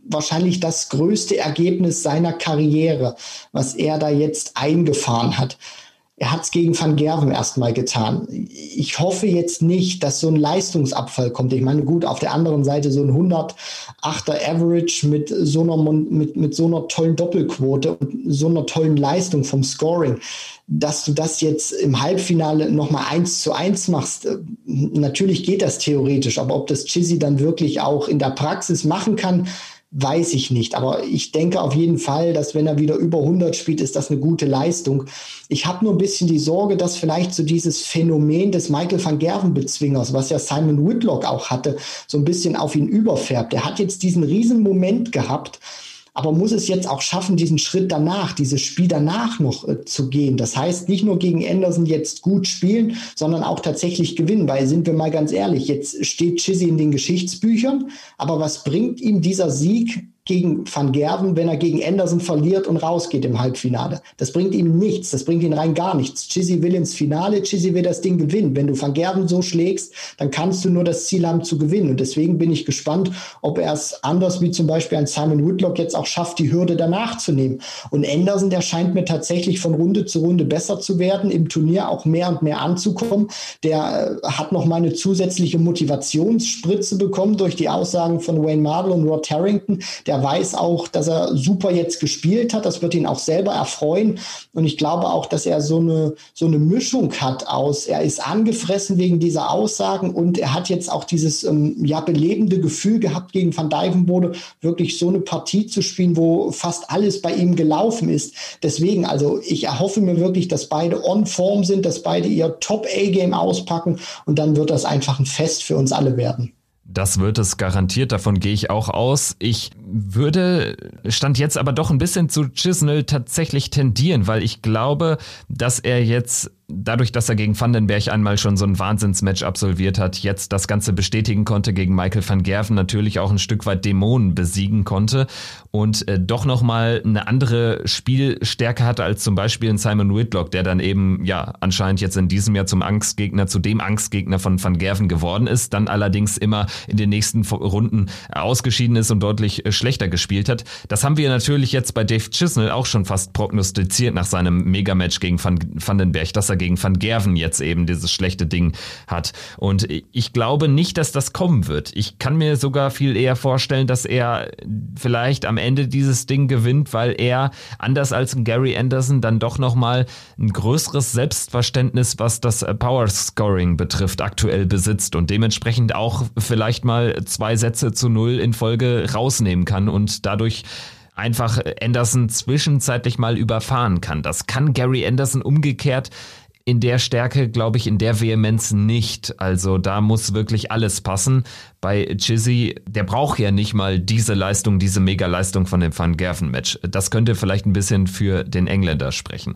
wahrscheinlich das größte Ergebnis seiner Karriere, was er da jetzt eingefahren hat. Er hat es gegen Van Gerven erstmal getan. Ich hoffe jetzt nicht, dass so ein Leistungsabfall kommt. Ich meine, gut, auf der anderen Seite so ein 108er Average mit so einer, mit, mit so einer tollen Doppelquote und so einer tollen Leistung vom Scoring, dass du das jetzt im Halbfinale nochmal eins zu eins machst. Natürlich geht das theoretisch, aber ob das Chizzy dann wirklich auch in der Praxis machen kann, weiß ich nicht. Aber ich denke auf jeden Fall, dass wenn er wieder über 100 spielt, ist das eine gute Leistung. Ich habe nur ein bisschen die Sorge, dass vielleicht so dieses Phänomen des Michael van Gerven-Bezwingers, was ja Simon Whitlock auch hatte, so ein bisschen auf ihn überfärbt. Er hat jetzt diesen riesen Moment gehabt, aber muss es jetzt auch schaffen, diesen Schritt danach, dieses Spiel danach noch äh, zu gehen. Das heißt, nicht nur gegen Anderson jetzt gut spielen, sondern auch tatsächlich gewinnen, weil sind wir mal ganz ehrlich, jetzt steht Chizzy in den Geschichtsbüchern, aber was bringt ihm dieser Sieg gegen Van Gerven, wenn er gegen Anderson verliert und rausgeht im Halbfinale. Das bringt ihm nichts, das bringt ihn rein gar nichts. Chizzy will ins Finale, Chizzy will das Ding gewinnen. Wenn du Van Gerven so schlägst, dann kannst du nur das Ziel haben zu gewinnen. Und deswegen bin ich gespannt, ob er es anders wie zum Beispiel ein Simon Whitlock jetzt auch schafft, die Hürde danach zu nehmen. Und Anderson, der scheint mir tatsächlich von Runde zu Runde besser zu werden, im Turnier auch mehr und mehr anzukommen. Der äh, hat noch mal eine zusätzliche Motivationsspritze bekommen durch die Aussagen von Wayne Marble und Rod Harrington. Der er weiß auch, dass er super jetzt gespielt hat. Das wird ihn auch selber erfreuen. Und ich glaube auch, dass er so eine, so eine Mischung hat aus, er ist angefressen wegen dieser Aussagen und er hat jetzt auch dieses ähm, ja, belebende Gefühl gehabt, gegen Van Dijvenbode wirklich so eine Partie zu spielen, wo fast alles bei ihm gelaufen ist. Deswegen, also ich erhoffe mir wirklich, dass beide on Form sind, dass beide ihr Top-A-Game auspacken und dann wird das einfach ein Fest für uns alle werden. Das wird es garantiert, davon gehe ich auch aus. Ich würde, stand jetzt aber doch ein bisschen zu Chisnell tatsächlich tendieren, weil ich glaube, dass er jetzt dadurch, dass er gegen Vandenberg einmal schon so ein Wahnsinnsmatch absolviert hat, jetzt das Ganze bestätigen konnte, gegen Michael van Gerven natürlich auch ein Stück weit Dämonen besiegen konnte und äh, doch nochmal eine andere Spielstärke hatte als zum Beispiel ein Simon Whitlock, der dann eben ja anscheinend jetzt in diesem Jahr zum Angstgegner, zu dem Angstgegner von van Gerven geworden ist, dann allerdings immer in den nächsten Runden ausgeschieden ist und deutlich äh, schlechter gespielt hat. Das haben wir natürlich jetzt bei Dave Chisnell auch schon fast prognostiziert nach seinem Megamatch gegen Van, Vandenberg, dass er gegen Van Gerven jetzt eben dieses schlechte Ding hat. Und ich glaube nicht, dass das kommen wird. Ich kann mir sogar viel eher vorstellen, dass er vielleicht am Ende dieses Ding gewinnt, weil er anders als Gary Anderson dann doch nochmal ein größeres Selbstverständnis, was das Power Scoring betrifft, aktuell besitzt und dementsprechend auch vielleicht mal zwei Sätze zu null in Folge rausnehmen kann und dadurch einfach Anderson zwischenzeitlich mal überfahren kann. Das kann Gary Anderson umgekehrt in der Stärke, glaube ich, in der Vehemenz nicht. Also da muss wirklich alles passen. Bei Chizzy, der braucht ja nicht mal diese Leistung, diese Mega-Leistung von dem Van Gerven-Match. Das könnte vielleicht ein bisschen für den Engländer sprechen.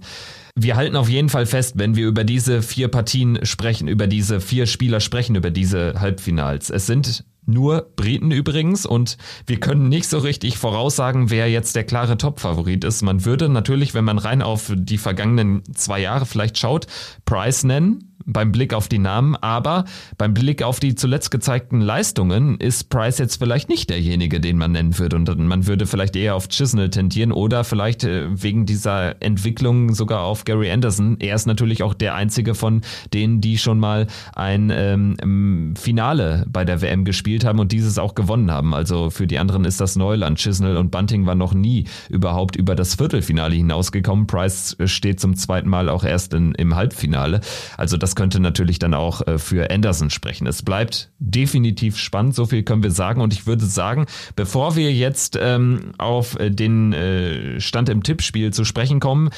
Wir halten auf jeden Fall fest, wenn wir über diese vier Partien sprechen, über diese vier Spieler sprechen, über diese Halbfinals. Es sind nur Briten übrigens und wir können nicht so richtig voraussagen, wer jetzt der klare Top-Favorit ist. Man würde natürlich, wenn man rein auf die vergangenen zwei Jahre vielleicht schaut, Price nennen, beim Blick auf die Namen, aber beim Blick auf die zuletzt gezeigten Leistungen ist Price jetzt vielleicht nicht derjenige, den man nennen würde und man würde vielleicht eher auf Chisnell tendieren oder vielleicht äh, wegen dieser Entwicklung sogar auf Gary Anderson. Er ist natürlich auch der einzige von denen, die schon mal ein ähm, Finale bei der WM gespielt haben und dieses auch gewonnen haben. Also für die anderen ist das Neuland. Chisnell und Bunting waren noch nie überhaupt über das Viertelfinale hinausgekommen. Price steht zum zweiten Mal auch erst in, im Halbfinale. Also das könnte natürlich dann auch äh, für Anderson sprechen. Es bleibt definitiv spannend, so viel können wir sagen. Und ich würde sagen, bevor wir jetzt ähm, auf äh, den äh, Stand im Tippspiel zu sprechen kommen,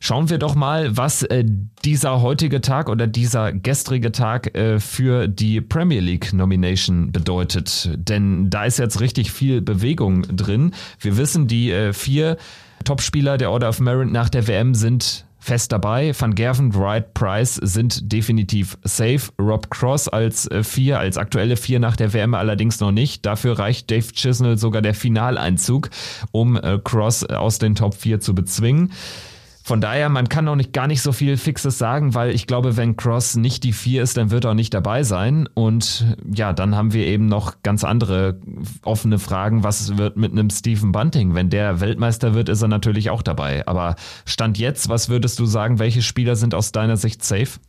Schauen wir doch mal, was äh, dieser heutige Tag oder dieser gestrige Tag äh, für die Premier League Nomination bedeutet. Denn da ist jetzt richtig viel Bewegung drin. Wir wissen, die äh, vier Topspieler der Order of Merit nach der WM sind fest dabei. Van Gerven, Wright, Price sind definitiv safe. Rob Cross als äh, vier, als aktuelle vier nach der WM allerdings noch nicht. Dafür reicht Dave Chisnell sogar der Finaleinzug, um äh, Cross aus den Top 4 zu bezwingen. Von daher, man kann noch nicht gar nicht so viel Fixes sagen, weil ich glaube, wenn Cross nicht die vier ist, dann wird er auch nicht dabei sein. Und ja, dann haben wir eben noch ganz andere offene Fragen. Was wird mit einem Stephen Bunting? Wenn der Weltmeister wird, ist er natürlich auch dabei. Aber Stand jetzt, was würdest du sagen, welche Spieler sind aus deiner Sicht safe?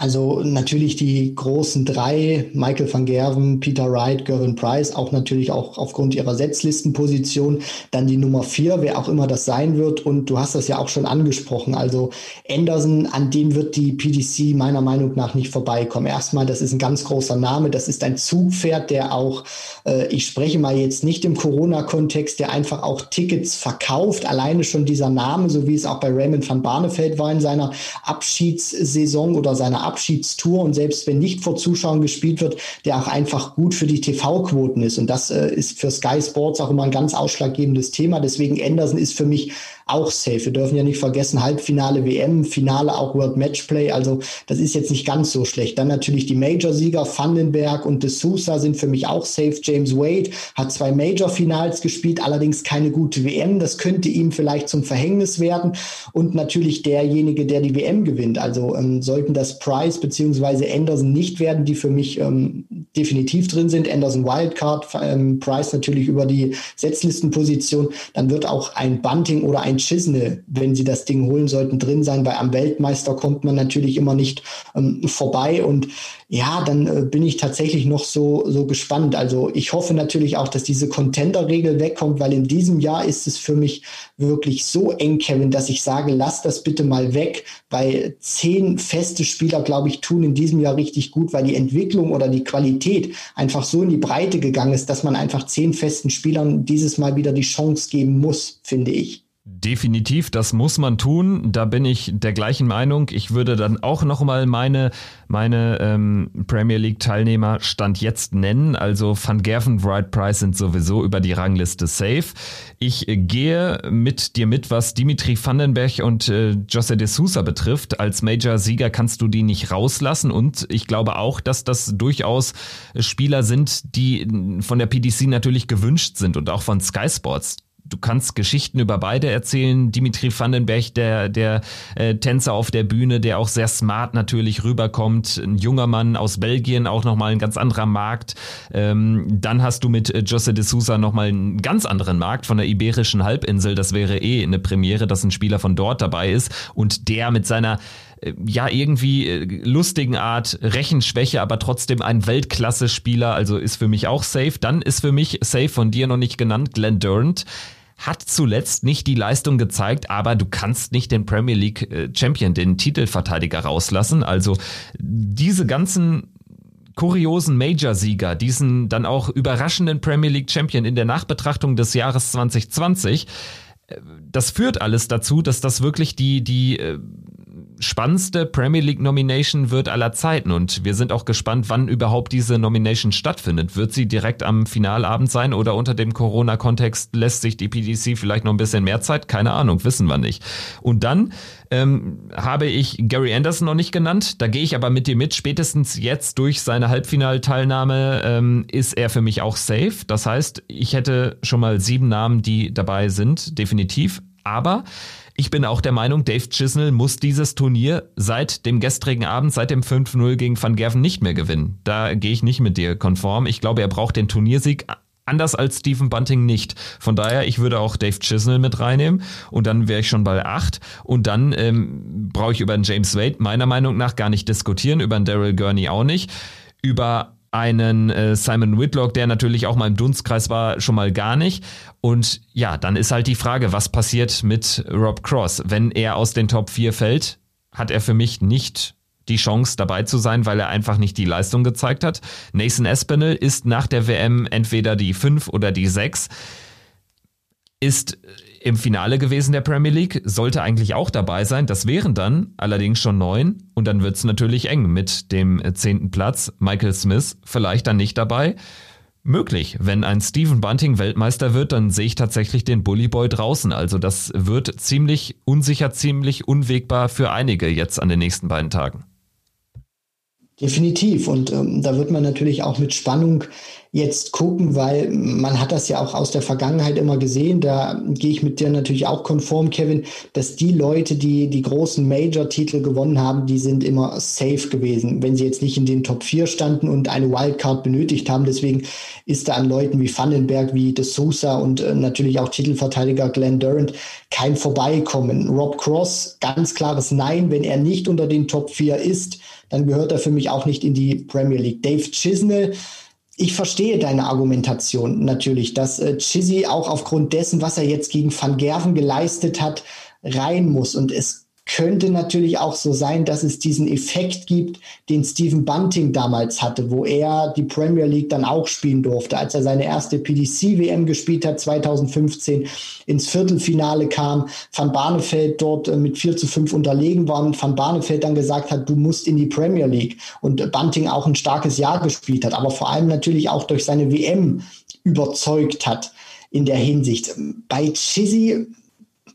Also natürlich die großen drei, Michael van Gerven, Peter Wright, Gervin Price, auch natürlich auch aufgrund ihrer Setzlistenposition. Dann die Nummer vier, wer auch immer das sein wird. Und du hast das ja auch schon angesprochen. Also Anderson, an dem wird die PDC meiner Meinung nach nicht vorbeikommen. Erstmal, das ist ein ganz großer Name. Das ist ein Zugpferd, der auch, äh, ich spreche mal jetzt nicht im Corona-Kontext, der einfach auch Tickets verkauft. Alleine schon dieser Name, so wie es auch bei Raymond van Barneveld war in seiner Abschiedssaison oder seiner Abschiedstour und selbst wenn nicht vor Zuschauern gespielt wird, der auch einfach gut für die TV-Quoten ist. Und das äh, ist für Sky Sports auch immer ein ganz ausschlaggebendes Thema. Deswegen Anderson ist für mich auch safe. Wir dürfen ja nicht vergessen, Halbfinale WM, Finale auch World Matchplay. Also das ist jetzt nicht ganz so schlecht. Dann natürlich die Major-Sieger, Vandenberg und De Sousa sind für mich auch safe. James Wade hat zwei Major-Finals gespielt, allerdings keine gute WM. Das könnte ihm vielleicht zum Verhängnis werden. Und natürlich derjenige, der die WM gewinnt. Also ähm, sollten das Price beziehungsweise Anderson nicht werden, die für mich ähm, definitiv drin sind. Anderson Wildcard, ähm, Price natürlich über die Setzlistenposition. Dann wird auch ein Bunting oder ein Chisnell, wenn sie das Ding holen sollten, drin sein, weil am Weltmeister kommt man natürlich immer nicht ähm, vorbei. Und ja, dann äh, bin ich tatsächlich noch so, so gespannt. Also ich hoffe natürlich auch, dass diese Contender-Regel wegkommt, weil in diesem Jahr ist es für mich wirklich so eng, Kevin, dass ich sage, lass das bitte mal weg, weil zehn feste Spieler, glaube ich, tun in diesem Jahr richtig gut, weil die Entwicklung oder die Qualität einfach so in die Breite gegangen ist, dass man einfach zehn festen Spielern dieses Mal wieder die Chance geben muss, finde ich. Definitiv, das muss man tun. Da bin ich der gleichen Meinung. Ich würde dann auch nochmal meine, meine ähm, Premier League Teilnehmer Stand jetzt nennen. Also Van Gerven, Wright Price sind sowieso über die Rangliste safe. Ich äh, gehe mit dir mit, was Dimitri Vandenberg und äh, Jose de Sousa betrifft. Als Major-Sieger kannst du die nicht rauslassen. Und ich glaube auch, dass das durchaus Spieler sind, die von der PDC natürlich gewünscht sind und auch von Sky Sports du kannst Geschichten über beide erzählen. Dimitri Vandenberg, der, der äh, Tänzer auf der Bühne, der auch sehr smart natürlich rüberkommt. Ein junger Mann aus Belgien, auch nochmal ein ganz anderer Markt. Ähm, dann hast du mit äh, Jose de Sousa nochmal einen ganz anderen Markt von der Iberischen Halbinsel. Das wäre eh eine Premiere, dass ein Spieler von dort dabei ist und der mit seiner äh, ja irgendwie äh, lustigen Art Rechenschwäche, aber trotzdem ein Weltklasse-Spieler, also ist für mich auch safe. Dann ist für mich safe von dir noch nicht genannt Glenn Durant hat zuletzt nicht die Leistung gezeigt, aber du kannst nicht den Premier League äh, Champion, den Titelverteidiger rauslassen. Also diese ganzen kuriosen Major-Sieger, diesen dann auch überraschenden Premier League Champion in der Nachbetrachtung des Jahres 2020, äh, das führt alles dazu, dass das wirklich die, die äh, spannendste Premier League Nomination wird aller Zeiten und wir sind auch gespannt, wann überhaupt diese Nomination stattfindet. Wird sie direkt am Finalabend sein oder unter dem Corona-Kontext lässt sich die PDC vielleicht noch ein bisschen mehr Zeit? Keine Ahnung, wissen wir nicht. Und dann ähm, habe ich Gary Anderson noch nicht genannt. Da gehe ich aber mit dir mit. Spätestens jetzt durch seine Halbfinalteilnahme ähm, ist er für mich auch safe. Das heißt, ich hätte schon mal sieben Namen, die dabei sind, definitiv. Aber ich bin auch der Meinung, Dave Chisnell muss dieses Turnier seit dem gestrigen Abend, seit dem 5-0 gegen Van Gerven nicht mehr gewinnen. Da gehe ich nicht mit dir konform. Ich glaube, er braucht den Turniersieg anders als Stephen Bunting nicht. Von daher, ich würde auch Dave Chisnell mit reinnehmen und dann wäre ich schon bei 8 und dann ähm, brauche ich über einen James Wade meiner Meinung nach gar nicht diskutieren, über einen Daryl Gurney auch nicht. Über einen äh, Simon Whitlock, der natürlich auch mal im Dunstkreis war, schon mal gar nicht. Und ja, dann ist halt die Frage, was passiert mit Rob Cross? Wenn er aus den Top 4 fällt, hat er für mich nicht die Chance dabei zu sein, weil er einfach nicht die Leistung gezeigt hat. Nathan Espinel ist nach der WM entweder die 5 oder die 6. Ist im Finale gewesen der Premier League, sollte eigentlich auch dabei sein. Das wären dann allerdings schon neun und dann wird's natürlich eng mit dem zehnten Platz. Michael Smith vielleicht dann nicht dabei. möglich. Wenn ein Stephen Bunting Weltmeister wird, dann sehe ich tatsächlich den Bully Boy draußen. Also das wird ziemlich unsicher, ziemlich unwegbar für einige jetzt an den nächsten beiden Tagen. Definitiv. Und ähm, da wird man natürlich auch mit Spannung jetzt gucken, weil man hat das ja auch aus der Vergangenheit immer gesehen. Da gehe ich mit dir natürlich auch konform, Kevin, dass die Leute, die die großen Major-Titel gewonnen haben, die sind immer safe gewesen, wenn sie jetzt nicht in den Top 4 standen und eine Wildcard benötigt haben. Deswegen ist da an Leuten wie Vandenberg, wie De Sousa und äh, natürlich auch Titelverteidiger Glenn Durant kein Vorbeikommen. Rob Cross, ganz klares Nein, wenn er nicht unter den Top 4 ist, dann gehört er für mich auch nicht in die Premier League. Dave Chisnell, ich verstehe deine Argumentation natürlich, dass äh, Chizzy auch aufgrund dessen, was er jetzt gegen Van Gerven geleistet hat, rein muss. Und es könnte natürlich auch so sein, dass es diesen Effekt gibt, den Stephen Bunting damals hatte, wo er die Premier League dann auch spielen durfte, als er seine erste PDC-WM gespielt hat, 2015 ins Viertelfinale kam, Van Barneveld dort äh, mit 4 zu 5 unterlegen war und Van Barneveld dann gesagt hat, du musst in die Premier League und Bunting auch ein starkes Jahr gespielt hat, aber vor allem natürlich auch durch seine WM überzeugt hat in der Hinsicht. Bei Chizzy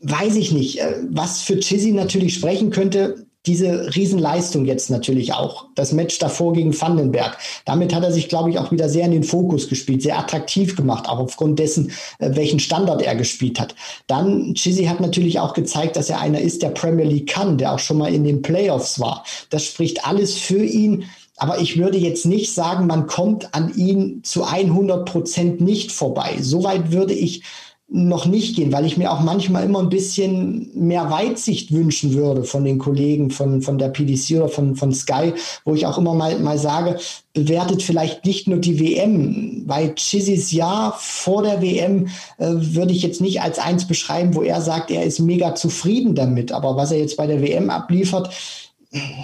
weiß ich nicht, äh, was für Chizzy natürlich sprechen könnte. Diese Riesenleistung jetzt natürlich auch. Das Match davor gegen Vandenberg. Damit hat er sich, glaube ich, auch wieder sehr in den Fokus gespielt, sehr attraktiv gemacht, auch aufgrund dessen, äh, welchen Standard er gespielt hat. Dann, Chizzy hat natürlich auch gezeigt, dass er einer ist, der Premier League kann, der auch schon mal in den Playoffs war. Das spricht alles für ihn. Aber ich würde jetzt nicht sagen, man kommt an ihn zu 100 Prozent nicht vorbei. Soweit würde ich noch nicht gehen, weil ich mir auch manchmal immer ein bisschen mehr Weitsicht wünschen würde von den Kollegen von, von der PDC oder von, von Sky, wo ich auch immer mal, mal sage, bewertet vielleicht nicht nur die WM, weil Chizzys Jahr vor der WM äh, würde ich jetzt nicht als eins beschreiben, wo er sagt, er ist mega zufrieden damit. Aber was er jetzt bei der WM abliefert,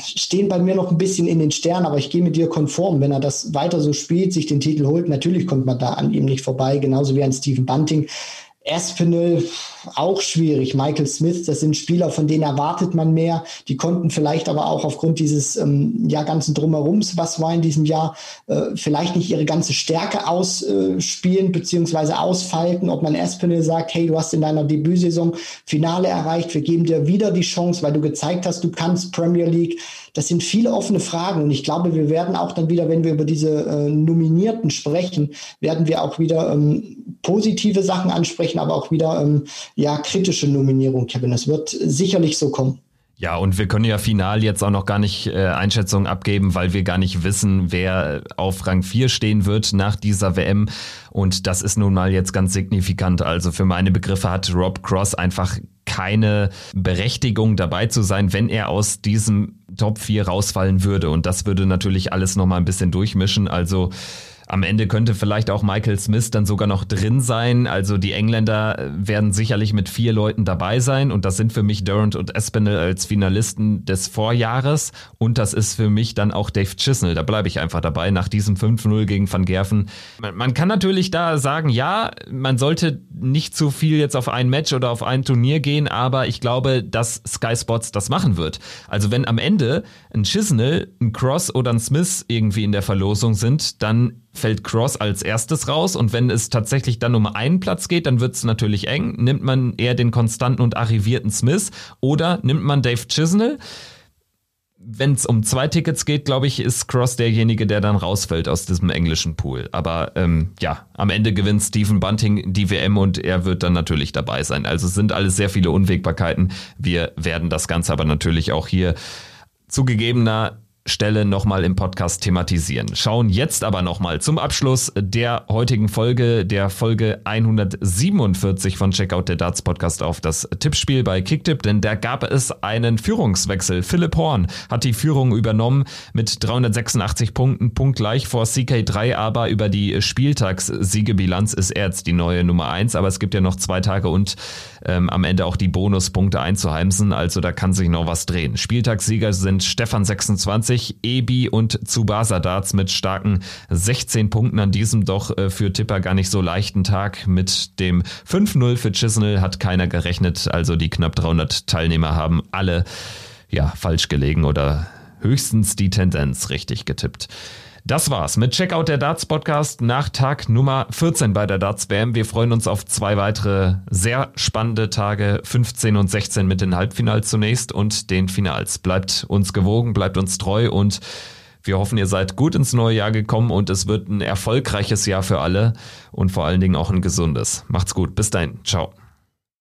stehen bei mir noch ein bisschen in den Sternen, aber ich gehe mit dir konform. Wenn er das weiter so spielt, sich den Titel holt, natürlich kommt man da an ihm nicht vorbei, genauso wie an Stephen Bunting. Espinel auch schwierig. Michael Smith, das sind Spieler, von denen erwartet man mehr. Die konnten vielleicht aber auch aufgrund dieses ähm, ja, ganzen Drumherums, was war in diesem Jahr, äh, vielleicht nicht ihre ganze Stärke ausspielen äh, beziehungsweise ausfalten. Ob man Espinel sagt, hey, du hast in deiner Debütsaison Finale erreicht, wir geben dir wieder die Chance, weil du gezeigt hast, du kannst Premier League. Das sind viele offene Fragen und ich glaube, wir werden auch dann wieder, wenn wir über diese äh, Nominierten sprechen, werden wir auch wieder ähm, positive Sachen ansprechen, aber auch wieder ähm, ja kritische Nominierung, Kevin. Es wird sicherlich so kommen. Ja, und wir können ja final jetzt auch noch gar nicht äh, Einschätzungen abgeben, weil wir gar nicht wissen, wer auf Rang 4 stehen wird nach dieser WM. Und das ist nun mal jetzt ganz signifikant. Also für meine Begriffe hat Rob Cross einfach keine Berechtigung dabei zu sein, wenn er aus diesem Top 4 rausfallen würde. Und das würde natürlich alles nochmal ein bisschen durchmischen. Also am Ende könnte vielleicht auch Michael Smith dann sogar noch drin sein. Also die Engländer werden sicherlich mit vier Leuten dabei sein und das sind für mich Durant und Espinel als Finalisten des Vorjahres und das ist für mich dann auch Dave Chisnell. Da bleibe ich einfach dabei nach diesem 5-0 gegen Van Gerven. Man kann natürlich da sagen, ja, man sollte nicht zu viel jetzt auf ein Match oder auf ein Turnier gehen, aber ich glaube, dass Sky Sports das machen wird. Also wenn am Ende ein Chisnell, ein Cross oder ein Smith irgendwie in der Verlosung sind, dann fällt Cross als erstes raus und wenn es tatsächlich dann um einen Platz geht, dann wird es natürlich eng. Nimmt man eher den konstanten und arrivierten Smith oder nimmt man Dave Chisnell? Wenn es um zwei Tickets geht, glaube ich, ist Cross derjenige, der dann rausfällt aus diesem englischen Pool. Aber ähm, ja, am Ende gewinnt Stephen Bunting die WM und er wird dann natürlich dabei sein. Also sind alles sehr viele Unwägbarkeiten. Wir werden das Ganze aber natürlich auch hier zugegebener Stelle nochmal im Podcast thematisieren. Schauen jetzt aber nochmal zum Abschluss der heutigen Folge, der Folge 147 von Checkout der Darts Podcast auf das Tippspiel bei Kicktip, denn da gab es einen Führungswechsel. Philipp Horn hat die Führung übernommen mit 386 Punkten, punktgleich vor CK3, aber über die Spieltagssiegebilanz ist er jetzt die neue Nummer 1, aber es gibt ja noch zwei Tage und ähm, am Ende auch die Bonuspunkte einzuheimsen, also da kann sich noch was drehen. Spieltagssieger sind Stefan 26, 20, Ebi und Tsubasa Darts mit starken 16 Punkten an diesem doch äh, für Tipper gar nicht so leichten Tag. Mit dem 5-0 für Chisnell hat keiner gerechnet, also die knapp 300 Teilnehmer haben alle ja falsch gelegen oder höchstens die Tendenz richtig getippt. Das war's mit Checkout der Darts Podcast nach Tag Nummer 14 bei der Darts WM. Wir freuen uns auf zwei weitere sehr spannende Tage, 15 und 16 mit den Halbfinals zunächst und den Finals. Bleibt uns gewogen, bleibt uns treu und wir hoffen, ihr seid gut ins neue Jahr gekommen und es wird ein erfolgreiches Jahr für alle und vor allen Dingen auch ein gesundes. Macht's gut. Bis dahin. Ciao.